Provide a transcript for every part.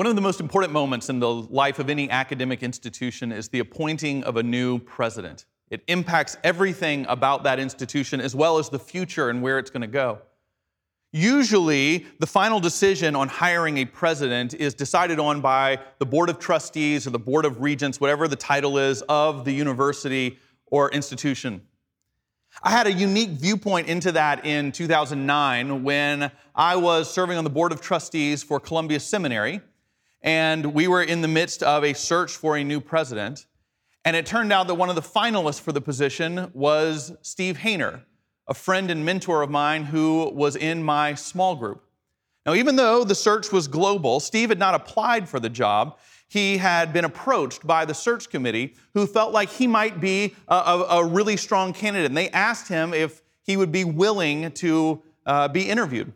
One of the most important moments in the life of any academic institution is the appointing of a new president. It impacts everything about that institution as well as the future and where it's going to go. Usually, the final decision on hiring a president is decided on by the board of trustees or the board of regents, whatever the title is of the university or institution. I had a unique viewpoint into that in 2009 when I was serving on the board of trustees for Columbia Seminary, and we were in the midst of a search for a new president. And it turned out that one of the finalists for the position was Steve Hayner, a friend and mentor of mine who was in my small group. Now, even though the search was global, Steve had not applied for the job. He had been approached by the search committee who felt like he might be a, a, a really strong candidate. And they asked him if he would be willing to uh, be interviewed.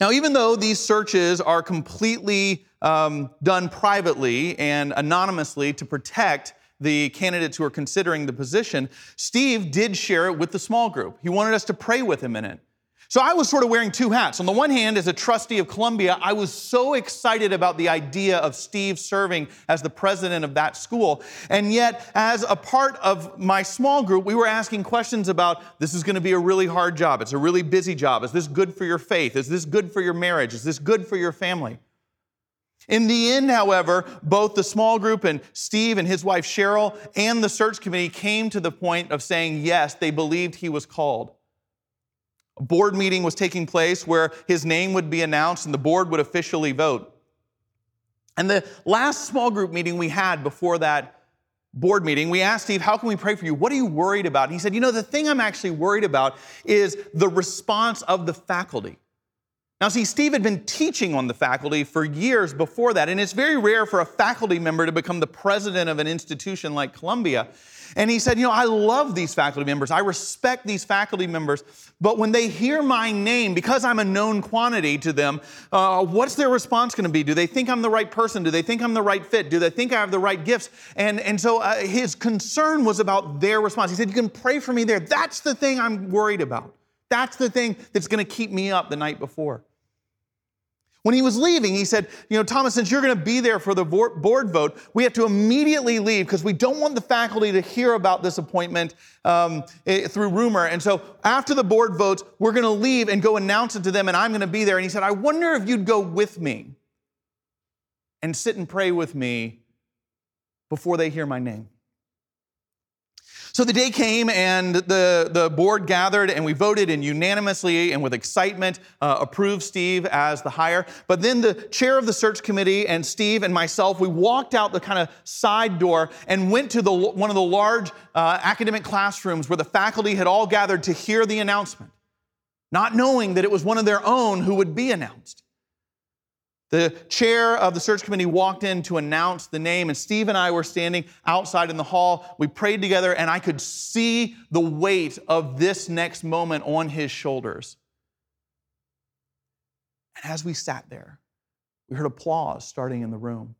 Now, even though these searches are completely um, done privately and anonymously to protect the candidates who are considering the position, Steve did share it with the small group. He wanted us to pray with him in it. So I was sort of wearing two hats. On the one hand, as a trustee of Columbia, I was so excited about the idea of Steve serving as the president of that school. And yet, as a part of my small group, we were asking questions about this is going to be a really hard job. It's a really busy job. Is this good for your faith? Is this good for your marriage? Is this good for your family? In the end, however, both the small group and Steve and his wife Cheryl and the search committee came to the point of saying yes, they believed he was called. A board meeting was taking place where his name would be announced and the board would officially vote. And the last small group meeting we had before that board meeting, we asked Steve, How can we pray for you? What are you worried about? And he said, You know, the thing I'm actually worried about is the response of the faculty. Now, see, Steve had been teaching on the faculty for years before that, and it's very rare for a faculty member to become the president of an institution like Columbia. And he said, You know, I love these faculty members. I respect these faculty members. But when they hear my name, because I'm a known quantity to them, uh, what's their response going to be? Do they think I'm the right person? Do they think I'm the right fit? Do they think I have the right gifts? And, and so uh, his concern was about their response. He said, You can pray for me there. That's the thing I'm worried about. That's the thing that's going to keep me up the night before. When he was leaving, he said, You know, Thomas, since you're going to be there for the board vote, we have to immediately leave because we don't want the faculty to hear about this appointment um, eh, through rumor. And so after the board votes, we're going to leave and go announce it to them, and I'm going to be there. And he said, I wonder if you'd go with me and sit and pray with me before they hear my name. So the day came and the, the board gathered and we voted and unanimously and with excitement uh, approved Steve as the hire. But then the chair of the search committee and Steve and myself, we walked out the kind of side door and went to the, one of the large uh, academic classrooms where the faculty had all gathered to hear the announcement, not knowing that it was one of their own who would be announced. The chair of the search committee walked in to announce the name, and Steve and I were standing outside in the hall. We prayed together, and I could see the weight of this next moment on his shoulders. And as we sat there, we heard applause starting in the room.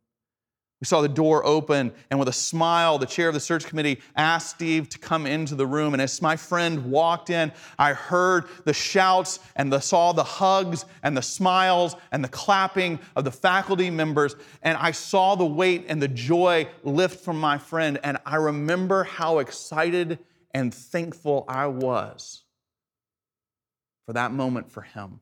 We saw the door open, and with a smile, the chair of the search committee asked Steve to come into the room. And as my friend walked in, I heard the shouts and the, saw the hugs and the smiles and the clapping of the faculty members. And I saw the weight and the joy lift from my friend. And I remember how excited and thankful I was for that moment for him.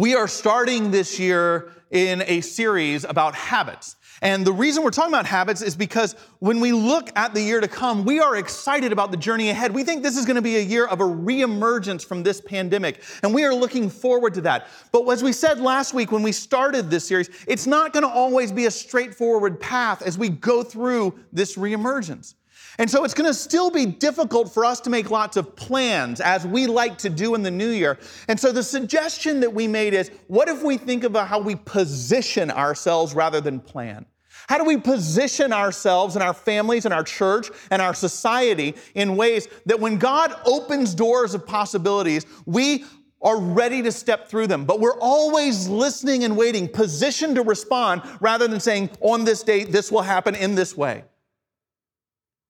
We are starting this year in a series about habits. And the reason we're talking about habits is because when we look at the year to come, we are excited about the journey ahead. We think this is going to be a year of a reemergence from this pandemic, and we are looking forward to that. But as we said last week when we started this series, it's not going to always be a straightforward path as we go through this reemergence. And so it's going to still be difficult for us to make lots of plans as we like to do in the new year. And so the suggestion that we made is what if we think about how we position ourselves rather than plan? How do we position ourselves and our families and our church and our society in ways that when God opens doors of possibilities, we are ready to step through them, but we're always listening and waiting, positioned to respond rather than saying, on this date, this will happen in this way.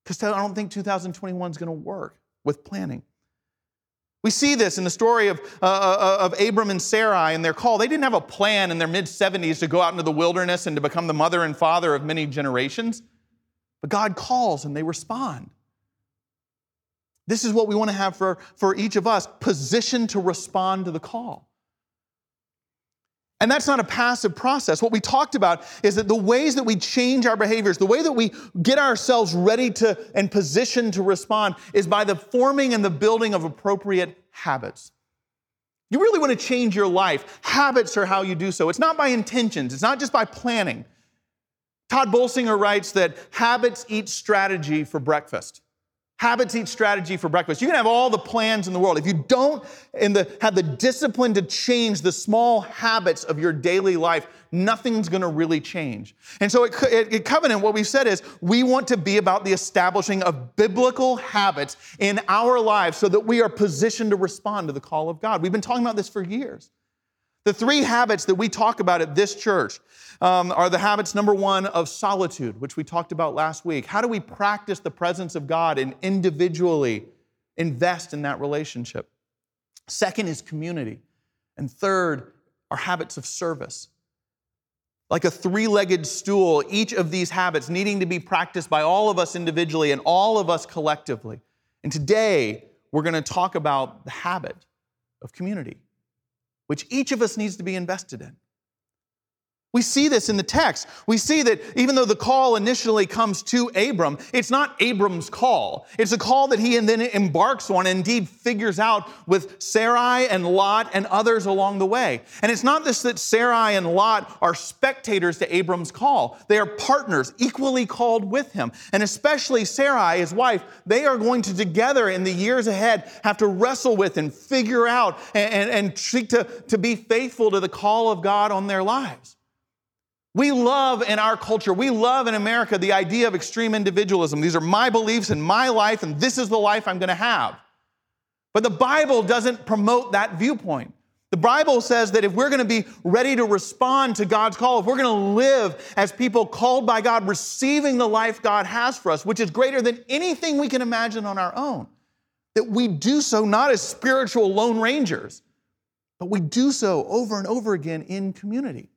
Because I don't think 2021 is going to work with planning. We see this in the story of, uh, uh, of Abram and Sarai and their call. They didn't have a plan in their mid 70s to go out into the wilderness and to become the mother and father of many generations. But God calls and they respond. This is what we want to have for, for each of us positioned to respond to the call. And that's not a passive process. What we talked about is that the ways that we change our behaviors, the way that we get ourselves ready to and positioned to respond is by the forming and the building of appropriate habits. You really want to change your life. Habits are how you do so. It's not by intentions, it's not just by planning. Tod Bolsinger writes that habits eat strategy for breakfast. Habits eat strategy for breakfast. You can have all the plans in the world. If you don't the, have the discipline to change the small habits of your daily life, nothing's going to really change. And so at, at Covenant, what we've said is we want to be about the establishing of biblical habits in our lives so that we are positioned to respond to the call of God. We've been talking about this for years. The three habits that we talk about at this church um, are the habits number one of solitude, which we talked about last week. How do we practice the presence of God and individually invest in that relationship? Second is community. And third are habits of service. Like a three legged stool, each of these habits needing to be practiced by all of us individually and all of us collectively. And today, we're going to talk about the habit of community, which each of us needs to be invested in. We see this in the text. We see that even though the call initially comes to Abram, it's not Abram's call. It's a call that he then embarks on and indeed figures out with Sarai and Lot and others along the way. And it's not this that Sarai and Lot are spectators to Abram's call. They are partners, equally called with him. And especially Sarai, his wife, they are going to together in the years ahead have to wrestle with and figure out and, and, and seek to, to be faithful to the call of God on their lives. We love in our culture, we love in America the idea of extreme individualism. These are my beliefs and my life, and this is the life I'm going to have. But the Bible doesn't promote that viewpoint. The Bible says that if we're going to be ready to respond to God's call, if we're going to live as people called by God, receiving the life God has for us, which is greater than anything we can imagine on our own, that we do so not as spiritual lone rangers, but we do so over and over again in community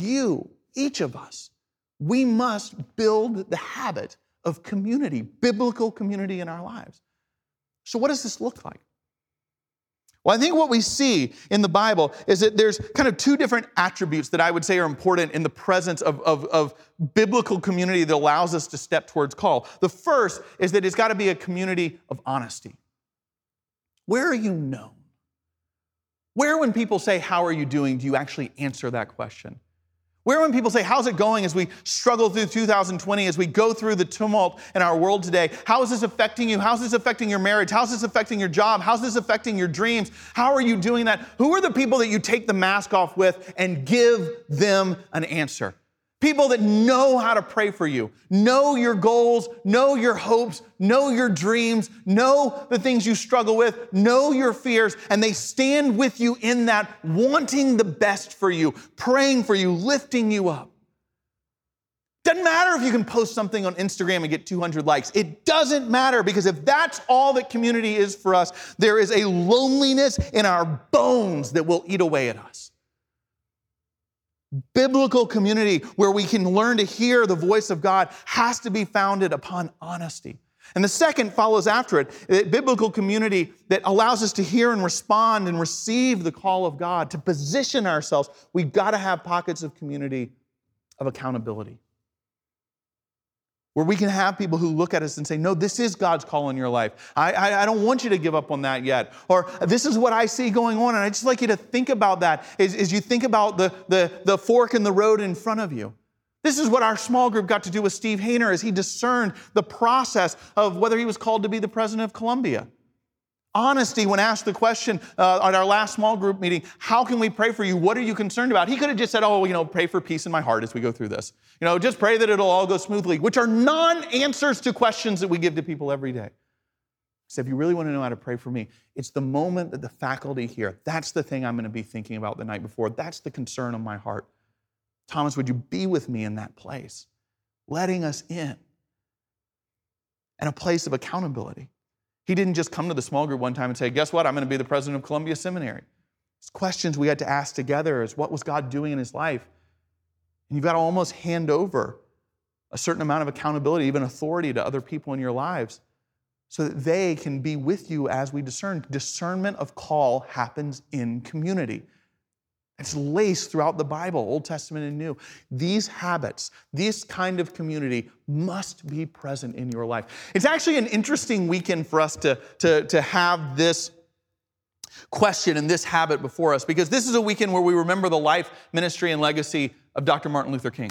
you, each of us, we must build the habit of community, biblical community in our lives. So, what does this look like? Well, I think what we see in the Bible is that there's kind of two different attributes that I would say are important in the presence of, of, of biblical community that allows us to step towards call. The first is that it's got to be a community of honesty. Where are you known? Where, when people say, How are you doing, do you actually answer that question? Where when people say, How's it going as we struggle through 2020, as we go through the tumult in our world today? How is this affecting you? How's this affecting your marriage? How's this affecting your job? How's this affecting your dreams? How are you doing that? Who are the people that you take the mask off with and give them an answer? People that know how to pray for you, know your goals, know your hopes, know your dreams, know the things you struggle with, know your fears, and they stand with you in that, wanting the best for you, praying for you, lifting you up. Doesn't matter if you can post something on Instagram and get 200 likes. It doesn't matter because if that's all that community is for us, there is a loneliness in our bones that will eat away at us biblical community where we can learn to hear the voice of God has to be founded upon honesty. And the second follows after it, a biblical community that allows us to hear and respond and receive the call of God, to position ourselves. We've got to have pockets of community of accountability where we can have people who look at us and say, No, this is God's call in your life. I, I, I, don't want you to give up on that yet. Or this is what I see going on. And I just like you to think about that as, as you think about the, the, the fork in the road in front of you. This is what our small group got to do with Steve Hayner as he discerned the process of whether he was called to be the president of Columbia. Honesty when asked the question uh, at our last small group meeting, how can we pray for you? What are you concerned about? He could have just said, oh, you know, pray for peace in my heart as we go through this. You know, just pray that it'll all go smoothly, which are non answers to questions that we give to people every day. So if you really want to know how to pray for me, it's the moment that the faculty here, that's the thing I'm going to be thinking about the night before. That's the concern of my heart. Thomas, would you be with me in that place, letting us in, and a place of accountability? He didn't just come to the small group one time and say, Guess what? I'm going to be the president of Columbia Seminary. It's questions we had to ask together is what was God doing in his life? And you've got to almost hand over a certain amount of accountability, even authority to other people in your lives so that they can be with you as we discern. Discernment of call happens in community. It's laced throughout the Bible, Old Testament and New. These habits, this kind of community must be present in your life. It's actually an interesting weekend for us to, to, to have this question and this habit before us because this is a weekend where we remember the life, ministry, and legacy of Dr. Martin Luther King.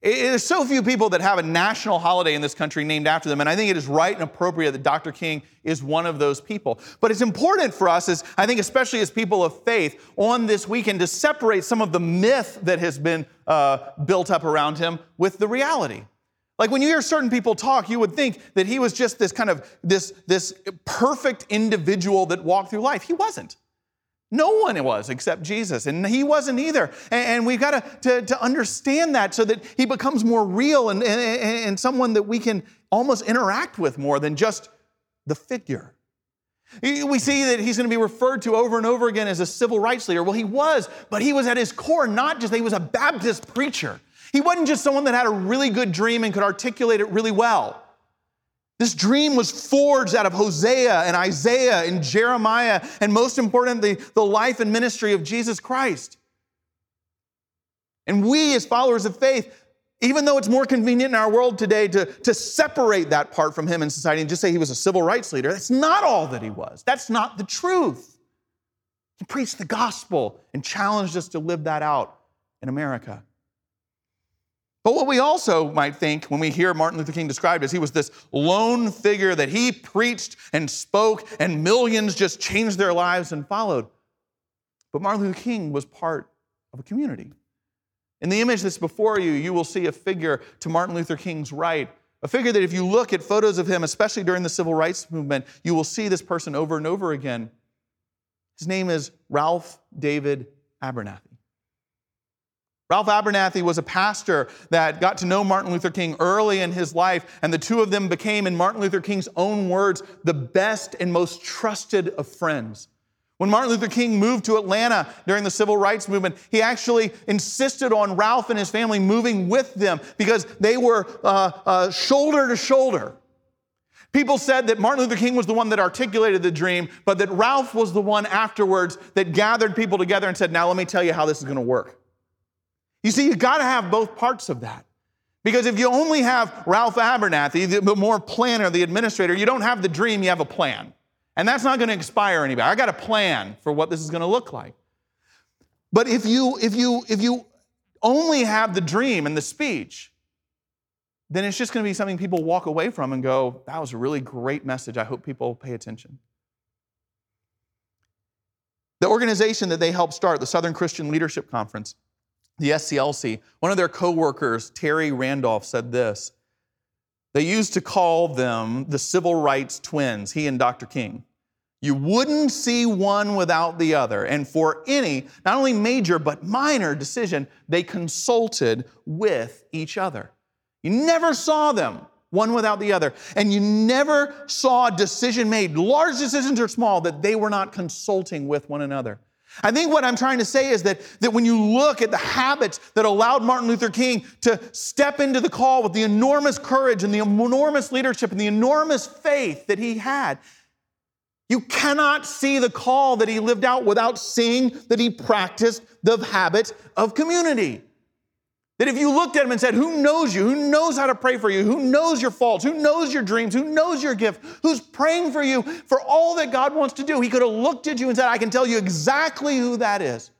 There's so few people that have a national holiday in this country named after them, and I think it is right and appropriate that Dr. King is one of those people. But it's important for us, as I think, especially as people of faith, on this weekend to separate some of the myth that has been uh, built up around him with the reality. Like when you hear certain people talk, you would think that he was just this kind of this, this perfect individual that walked through life. He wasn't. No one was except Jesus, and he wasn't either. And, we've got to, to, to, understand that so that he becomes more real and, and, and someone that we can almost interact with more than just the figure. We see that he's going to be referred to over and over again as a civil rights leader. Well, he was, but he was at his core not just that he was a Baptist preacher. He wasn't just someone that had a really good dream and could articulate it really well. This dream was forged out of Hosea and Isaiah and Jeremiah, and most importantly, the life and ministry of Jesus Christ. And we, as followers of faith, even though it's more convenient in our world today to, to separate that part from him in society and just say he was a civil rights leader, that's not all that he was. That's not the truth. He preached the gospel and challenged us to live that out in America. But what we also might think when we hear Martin Luther King described as he was this lone figure that he preached and spoke, and millions just changed their lives and followed. But Martin Luther King was part of a community. In the image that's before you, you will see a figure to Martin Luther King's right, a figure that if you look at photos of him, especially during the civil rights movement, you will see this person over and over again. His name is Ralph David Abernathy. Ralph Abernathy was a pastor that got to know Martin Luther King early in his life, and the two of them became, in Martin Luther King's own words, the best and most trusted of friends. When Martin Luther King moved to Atlanta during the civil rights movement, he actually insisted on Ralph and his family moving with them because they were uh, uh, shoulder to shoulder. People said that Martin Luther King was the one that articulated the dream, but that Ralph was the one afterwards that gathered people together and said, Now let me tell you how this is going to work. You see, you got to have both parts of that. Because if you only have Ralph Abernathy, the more planner, the administrator, you don't have the dream, you have a plan. And that's not going to expire anybody. I got a plan for what this is going to look like. But if you if you if you only have the dream and the speech, then it's just going to be something people walk away from and go, that was a really great message. I hope people pay attention. The organization that they helped start, the Southern Christian Leadership Conference, the SCLC, one of their coworkers, Terry Randolph, said this. They used to call them the civil rights twins, he and Dr. King. You wouldn't see one without the other. And for any, not only major, but minor decision, they consulted with each other. You never saw them one without the other. And you never saw a decision made, large decisions or small, that they were not consulting with one another. I think what I'm trying to say is that, that when you look at the habits that allowed Martin Luther King to step into the call with the enormous courage and the enormous leadership and the enormous faith that he had, you cannot see the call that he lived out without seeing that he practiced the habit of community. That if you looked at him and said, Who knows you? Who knows how to pray for you? Who knows your faults? Who knows your dreams? Who knows your gift? Who's praying for you for all that God wants to do? He could have looked at you and said, I can tell you exactly who that is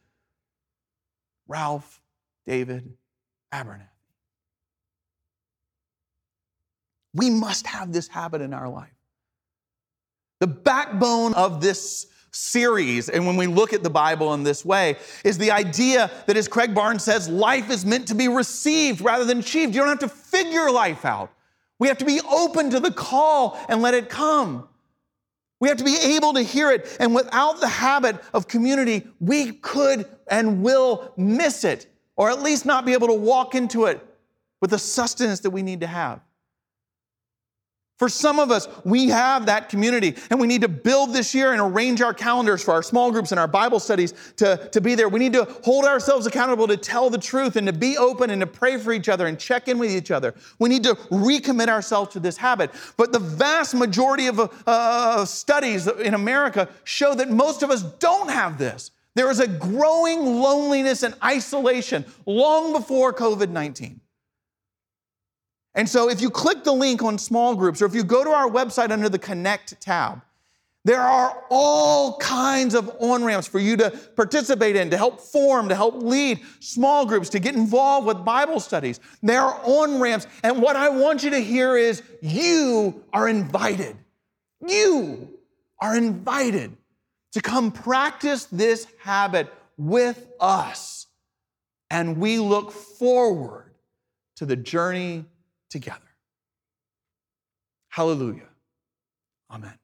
Ralph David Abernathy. We must have this habit in our life. The backbone of this series, and when we look at the Bible in this way, is the idea that, as Craig Barnes says, life is meant to be received rather than achieved. You don't have to figure life out. We have to be open to the call and let it come. We have to be able to hear it. And without the habit of community, we could and will miss it, or at least not be able to walk into it with the sustenance that we need to have. For some of us, we have that community and we need to build this year and arrange our calendars for our small groups and our Bible studies to, to be there. We need to hold ourselves accountable to tell the truth and to be open and to pray for each other and check in with each other. We need to recommit ourselves to this habit. But the vast majority of uh, studies in America show that most of us don't have this. There is a growing loneliness and isolation long before COVID 19. And so if you click the link on small groups, or if you go to our website under the Connect tab, there are all kinds of on ramps for you to participate in, to help form, to help lead small groups, to get involved with Bible studies. There are on ramps. And what I want you to hear is you are invited. You are invited to come practice this habit with us. And we look forward to the journey together. Hallelujah. Amen.